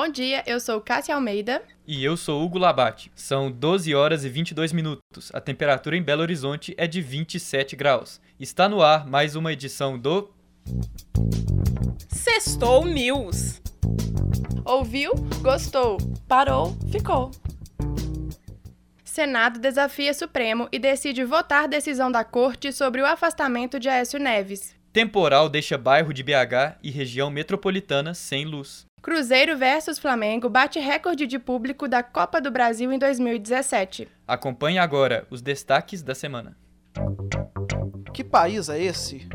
Bom dia, eu sou Cássia Almeida. E eu sou Hugo Labate. São 12 horas e 22 minutos. A temperatura em Belo Horizonte é de 27 graus. Está no ar mais uma edição do. Sextou News. Ouviu? Gostou? Parou? Ficou. Senado desafia Supremo e decide votar decisão da Corte sobre o afastamento de Aécio Neves. Temporal deixa bairro de BH e região metropolitana sem luz. Cruzeiro versus Flamengo bate recorde de público da Copa do Brasil em 2017. Acompanhe agora os destaques da semana. Que país é esse?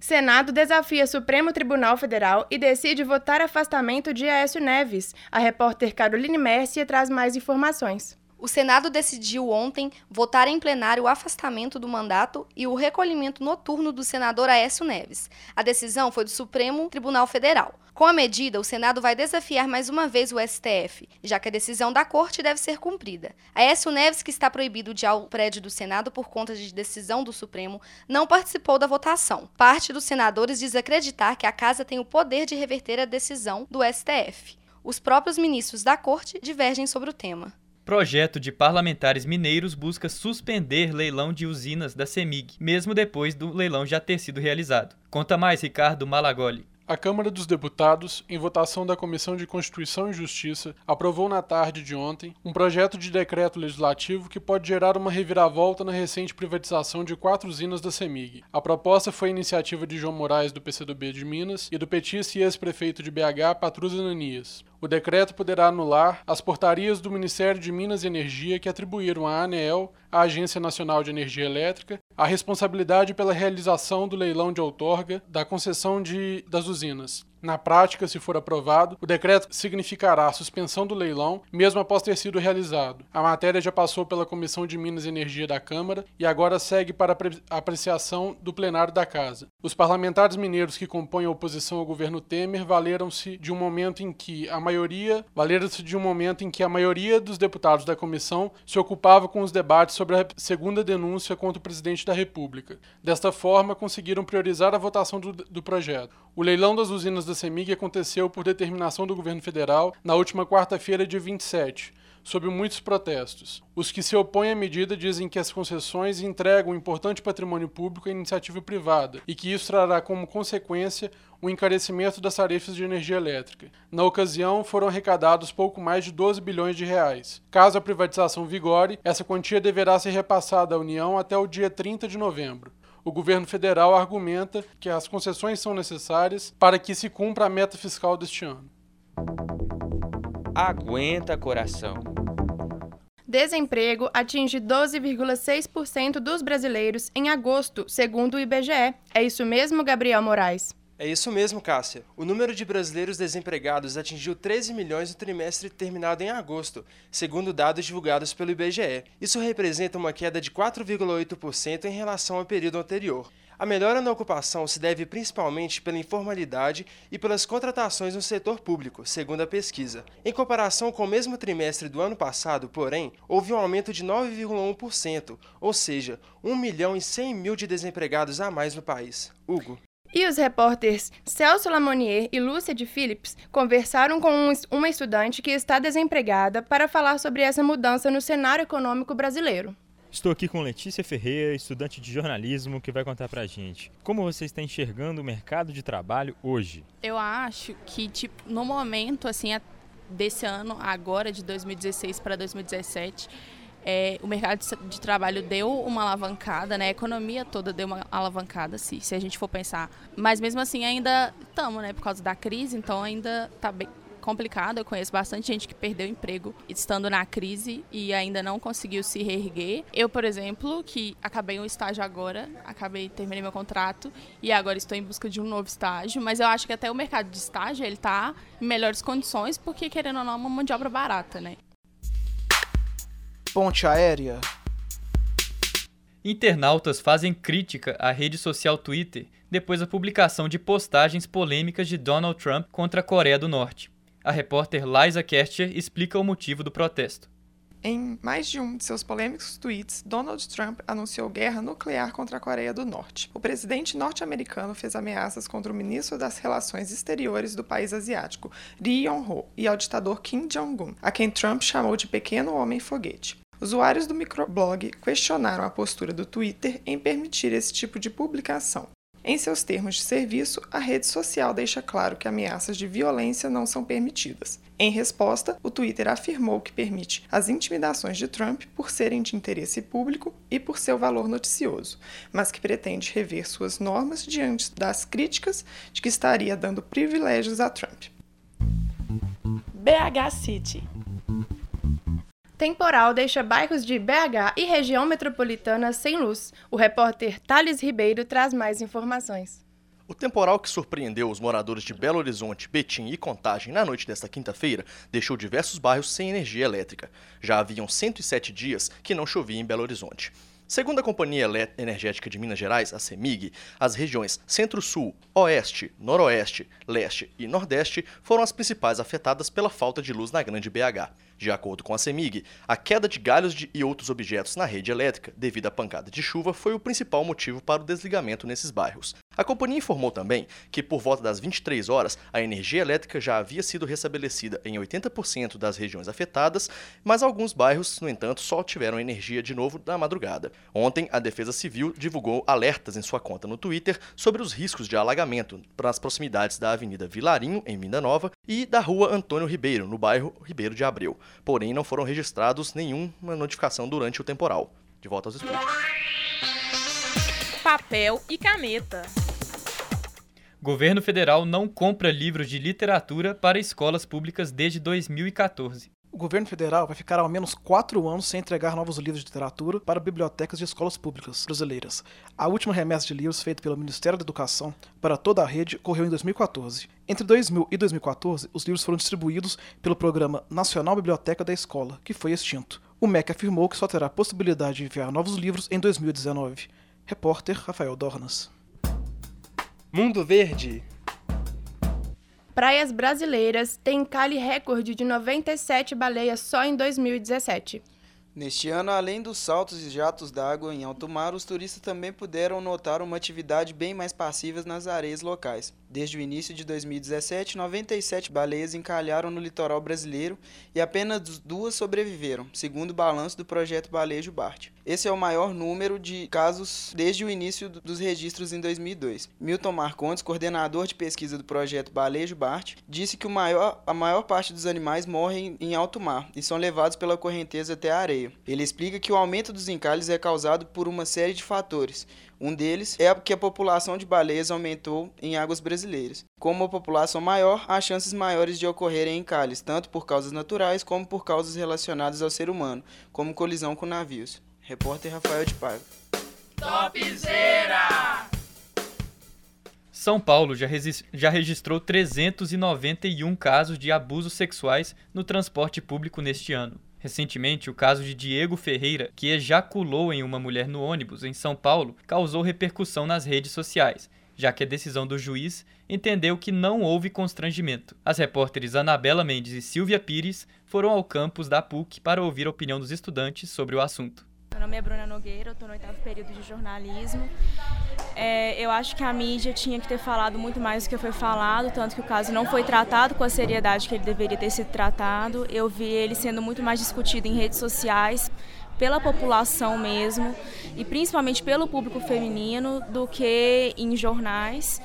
Senado desafia Supremo Tribunal Federal e decide votar afastamento de Aécio Neves. A repórter Caroline Mercia traz mais informações. O Senado decidiu ontem votar em plenário o afastamento do mandato e o recolhimento noturno do senador Aécio Neves. A decisão foi do Supremo Tribunal Federal. Com a medida, o Senado vai desafiar mais uma vez o STF, já que a decisão da Corte deve ser cumprida. Aécio Neves, que está proibido de ir ao prédio do Senado por conta de decisão do Supremo, não participou da votação. Parte dos senadores diz acreditar que a Casa tem o poder de reverter a decisão do STF. Os próprios ministros da Corte divergem sobre o tema. Projeto de parlamentares mineiros busca suspender leilão de usinas da CEMIG, mesmo depois do leilão já ter sido realizado. Conta mais, Ricardo Malagoli. A Câmara dos Deputados, em votação da Comissão de Constituição e Justiça, aprovou na tarde de ontem um projeto de decreto legislativo que pode gerar uma reviravolta na recente privatização de quatro usinas da CEMIG. A proposta foi iniciativa de João Moraes, do PCdoB de Minas, e do petista e ex-prefeito de BH, Patrus Ananias. O decreto poderá anular as portarias do Ministério de Minas e Energia que atribuíram à ANEEL, a Agência Nacional de Energia Elétrica, a responsabilidade pela realização do leilão de outorga da concessão de, das usinas. Na prática, se for aprovado, o decreto significará a suspensão do leilão, mesmo após ter sido realizado. A matéria já passou pela Comissão de Minas e Energia da Câmara e agora segue para a apreciação do plenário da Casa. Os parlamentares mineiros que compõem a oposição ao governo Temer valeram-se de um momento em que a maioria, valeram-se de um momento em que a maioria dos deputados da comissão se ocupava com os debates sobre a segunda denúncia contra o presidente da República. Desta forma, conseguiram priorizar a votação do, do projeto. O leilão das usinas da CEMIG aconteceu por determinação do governo federal na última quarta-feira, dia 27, sob muitos protestos. Os que se opõem à medida dizem que as concessões entregam importante patrimônio público à iniciativa privada e que isso trará como consequência o encarecimento das tarifas de energia elétrica. Na ocasião, foram arrecadados pouco mais de 12 bilhões de reais. Caso a privatização vigore, essa quantia deverá ser repassada à União até o dia 30 de novembro o governo federal argumenta que as concessões são necessárias para que se cumpra a meta fiscal deste ano. Aguenta coração. Desemprego atinge 12,6% dos brasileiros em agosto, segundo o IBGE. É isso mesmo, Gabriel Moraes? É isso mesmo, Cássia. O número de brasileiros desempregados atingiu 13 milhões no trimestre terminado em agosto, segundo dados divulgados pelo IBGE. Isso representa uma queda de 4,8% em relação ao período anterior. A melhora na ocupação se deve principalmente pela informalidade e pelas contratações no setor público, segundo a pesquisa. Em comparação com o mesmo trimestre do ano passado, porém, houve um aumento de 9,1%, ou seja, 1 milhão e 100 mil de desempregados a mais no país. Hugo. E os repórteres Celso Lamonier e Lúcia de Phillips conversaram com um, uma estudante que está desempregada para falar sobre essa mudança no cenário econômico brasileiro. Estou aqui com Letícia Ferreira, estudante de jornalismo, que vai contar pra gente como você está enxergando o mercado de trabalho hoje. Eu acho que, tipo, no momento, assim, desse ano, agora de 2016 para 2017, é, o mercado de trabalho deu uma alavancada, né? A economia toda deu uma alavancada, se, se a gente for pensar. Mas mesmo assim ainda estamos, né? Por causa da crise, então ainda está bem complicado. Eu conheço bastante gente que perdeu emprego estando na crise e ainda não conseguiu se reerguer. Eu, por exemplo, que acabei um estágio agora, acabei terminei meu contrato e agora estou em busca de um novo estágio, mas eu acho que até o mercado de estágio ele está em melhores condições porque querendo ou não é uma mão de obra barata, né? Ponte aérea. Internautas fazem crítica à rede social Twitter depois da publicação de postagens polêmicas de Donald Trump contra a Coreia do Norte. A repórter Liza Kercher explica o motivo do protesto. Em mais de um de seus polêmicos tweets, Donald Trump anunciou guerra nuclear contra a Coreia do Norte. O presidente norte-americano fez ameaças contra o ministro das Relações Exteriores do país asiático, Ri Yong-ho, e ao ditador Kim Jong-un, a quem Trump chamou de pequeno homem-foguete. Usuários do microblog questionaram a postura do Twitter em permitir esse tipo de publicação. Em seus termos de serviço, a rede social deixa claro que ameaças de violência não são permitidas. Em resposta, o Twitter afirmou que permite as intimidações de Trump por serem de interesse público e por seu valor noticioso, mas que pretende rever suas normas diante das críticas de que estaria dando privilégios a Trump. BH City Temporal deixa bairros de BH e região metropolitana sem luz. O repórter Thales Ribeiro traz mais informações. O temporal que surpreendeu os moradores de Belo Horizonte, Betim e Contagem na noite desta quinta-feira deixou diversos bairros sem energia elétrica. Já haviam 107 dias que não chovia em Belo Horizonte. Segundo a Companhia Energética de Minas Gerais, a CEMIG, as regiões Centro-Sul, Oeste, Noroeste, Leste e Nordeste foram as principais afetadas pela falta de luz na Grande BH. De acordo com a CEMIG, a queda de galhos de, e outros objetos na rede elétrica devido à pancada de chuva foi o principal motivo para o desligamento nesses bairros. A companhia informou também que, por volta das 23 horas, a energia elétrica já havia sido restabelecida em 80% das regiões afetadas, mas alguns bairros, no entanto, só tiveram energia de novo na madrugada. Ontem, a Defesa Civil divulgou alertas em sua conta no Twitter sobre os riscos de alagamento nas proximidades da Avenida Vilarinho, em Vinda Nova, e da Rua Antônio Ribeiro, no bairro Ribeiro de Abreu porém não foram registrados nenhuma notificação durante o temporal. De volta aos estúdios. Papel e caneta. Governo federal não compra livros de literatura para escolas públicas desde 2014 o governo federal vai ficar ao menos quatro anos sem entregar novos livros de literatura para bibliotecas de escolas públicas brasileiras. A última remessa de livros feita pelo Ministério da Educação para toda a rede ocorreu em 2014. Entre 2000 e 2014, os livros foram distribuídos pelo Programa Nacional Biblioteca da Escola, que foi extinto. O MEC afirmou que só terá possibilidade de enviar novos livros em 2019. Repórter Rafael Dornas. Mundo Verde Praias brasileiras têm cali recorde de 97 baleias só em 2017. Neste ano, além dos saltos e jatos d'água em alto mar, os turistas também puderam notar uma atividade bem mais passiva nas areias locais. Desde o início de 2017, 97 baleias encalharam no litoral brasileiro e apenas duas sobreviveram, segundo o balanço do projeto Balejo Bart. Esse é o maior número de casos desde o início dos registros em 2002. Milton Marcondes, coordenador de pesquisa do projeto Balejo Bart, disse que maior, a maior parte dos animais morrem em alto mar e são levados pela correnteza até a areia. Ele explica que o aumento dos encalhes é causado por uma série de fatores, um deles é que a população de baleias aumentou em águas brasileiras. Com uma população maior, há chances maiores de ocorrerem encalhes, tanto por causas naturais como por causas relacionadas ao ser humano, como colisão com navios. Repórter Rafael de Paiva. Topzera! São Paulo já, já, registrou 391 casos de abusos sexuais no transporte público neste ano. Recentemente, o caso de Diego Ferreira, que ejaculou em uma mulher no ônibus em São Paulo, causou repercussão nas redes sociais, já que a decisão do juiz entendeu que não houve constrangimento. As repórteres Anabela Mendes e Silvia Pires foram ao campus da PUC para ouvir a opinião dos estudantes sobre o assunto. Meu nome é Bruna Nogueira, eu estou no oitavo período de jornalismo. É, eu acho que a mídia tinha que ter falado muito mais do que foi falado, tanto que o caso não foi tratado com a seriedade que ele deveria ter sido tratado. Eu vi ele sendo muito mais discutido em redes sociais, pela população mesmo, e principalmente pelo público feminino, do que em jornais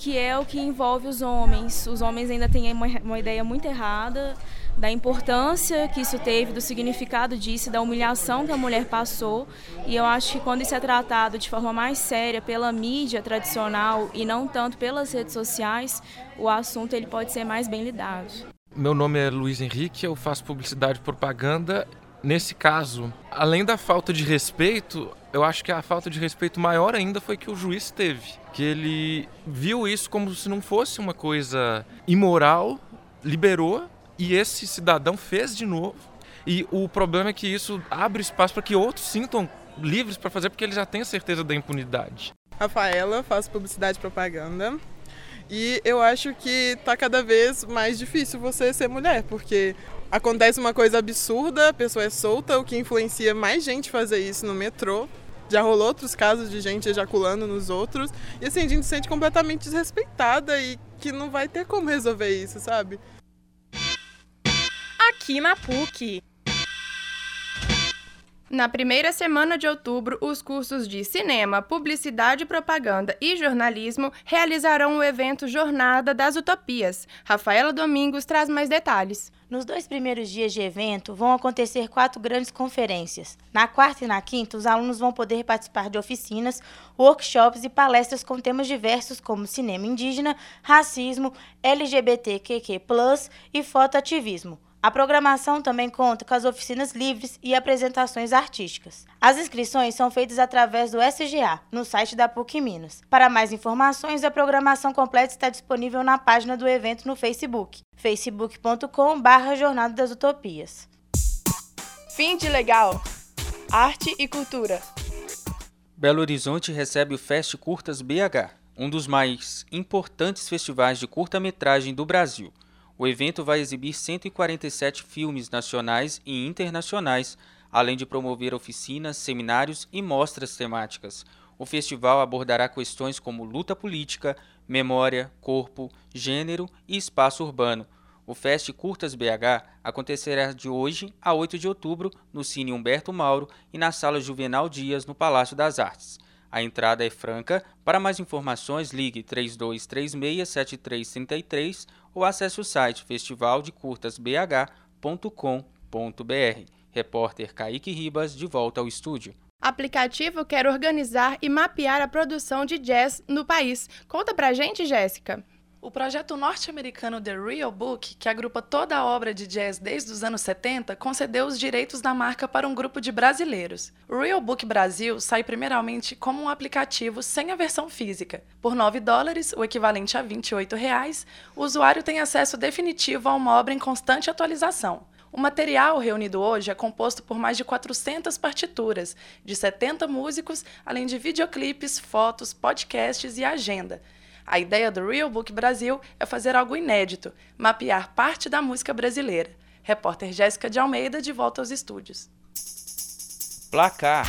que é o que envolve os homens. Os homens ainda têm uma, uma ideia muito errada da importância que isso teve, do significado disso, da humilhação que a mulher passou. E eu acho que quando isso é tratado de forma mais séria pela mídia tradicional e não tanto pelas redes sociais, o assunto ele pode ser mais bem lidado. Meu nome é Luiz Henrique, eu faço publicidade e propaganda. Nesse caso, além da falta de respeito, eu acho que a falta de respeito maior ainda foi que o juiz teve. Que ele viu isso como se não fosse uma coisa imoral, liberou e esse cidadão fez de novo. E o problema é que isso abre espaço para que outros sintam livres para fazer, porque eles já têm a certeza da impunidade. Rafaela, faço publicidade e propaganda. E eu acho que tá cada vez mais difícil você ser mulher, porque acontece uma coisa absurda, a pessoa é solta, o que influencia mais gente fazer isso no metrô. Já rolou outros casos de gente ejaculando nos outros. E assim, a gente se sente completamente desrespeitada e que não vai ter como resolver isso, sabe? Aqui na PUC. Na primeira semana de outubro, os cursos de Cinema, Publicidade, Propaganda e Jornalismo realizarão o evento Jornada das Utopias. Rafaela Domingos traz mais detalhes. Nos dois primeiros dias de evento, vão acontecer quatro grandes conferências. Na quarta e na quinta, os alunos vão poder participar de oficinas, workshops e palestras com temas diversos como cinema indígena, racismo, LGBTQQ+, e fotoativismo. A programação também conta com as oficinas livres e apresentações artísticas. As inscrições são feitas através do SGA, no site da PUC Minas. Para mais informações, a programação completa está disponível na página do evento no Facebook, facebook.com.br Jornada das Utopias. Fim de legal. Arte e cultura. Belo Horizonte recebe o Fest Curtas BH, um dos mais importantes festivais de curta-metragem do Brasil. O evento vai exibir 147 filmes nacionais e internacionais, além de promover oficinas, seminários e mostras temáticas. O festival abordará questões como luta política, memória, corpo, gênero e espaço urbano. O Fest Curtas BH acontecerá de hoje a 8 de outubro no Cine Humberto Mauro e na Sala Juvenal Dias, no Palácio das Artes. A entrada é franca. Para mais informações, ligue 3236-7333 ou acesse o site festivaldecurtasbh.com.br. Repórter Kaique Ribas, de volta ao estúdio. Aplicativo quer organizar e mapear a produção de jazz no país. Conta pra gente, Jéssica. O projeto norte-americano The Real Book, que agrupa toda a obra de jazz desde os anos 70, concedeu os direitos da marca para um grupo de brasileiros. O Real Book Brasil sai primeiramente como um aplicativo sem a versão física. Por 9 dólares, o equivalente a 28 reais, o usuário tem acesso definitivo a uma obra em constante atualização. O material reunido hoje é composto por mais de 400 partituras, de 70 músicos, além de videoclipes, fotos, podcasts e agenda. A ideia do Real Book Brasil é fazer algo inédito, mapear parte da música brasileira. Repórter Jéssica de Almeida de volta aos estúdios. Placar.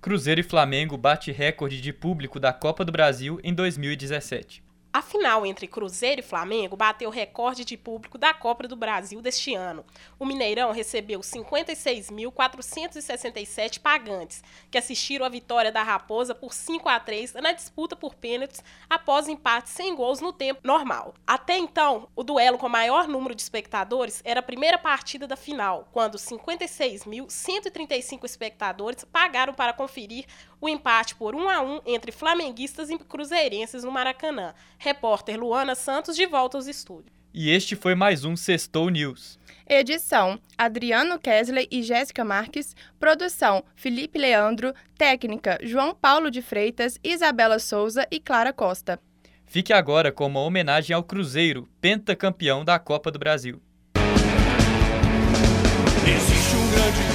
Cruzeiro e Flamengo bate recorde de público da Copa do Brasil em 2017. A final entre Cruzeiro e Flamengo bateu o recorde de público da Copa do Brasil deste ano. O Mineirão recebeu 56.467 pagantes, que assistiram a vitória da Raposa por 5 a 3 na disputa por pênaltis após empate sem gols no tempo normal. Até então, o duelo com maior número de espectadores era a primeira partida da final, quando 56.135 espectadores pagaram para conferir o empate por 1 a 1 entre flamenguistas e cruzeirenses no Maracanã. Repórter Luana Santos de volta aos estúdios. E este foi mais um Sextou News. Edição: Adriano Kesley e Jéssica Marques. Produção: Felipe Leandro. Técnica: João Paulo de Freitas, Isabela Souza e Clara Costa. Fique agora com uma homenagem ao Cruzeiro, pentacampeão da Copa do Brasil. Existe um grande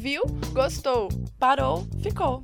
Ouviu? Gostou? Parou? Ficou.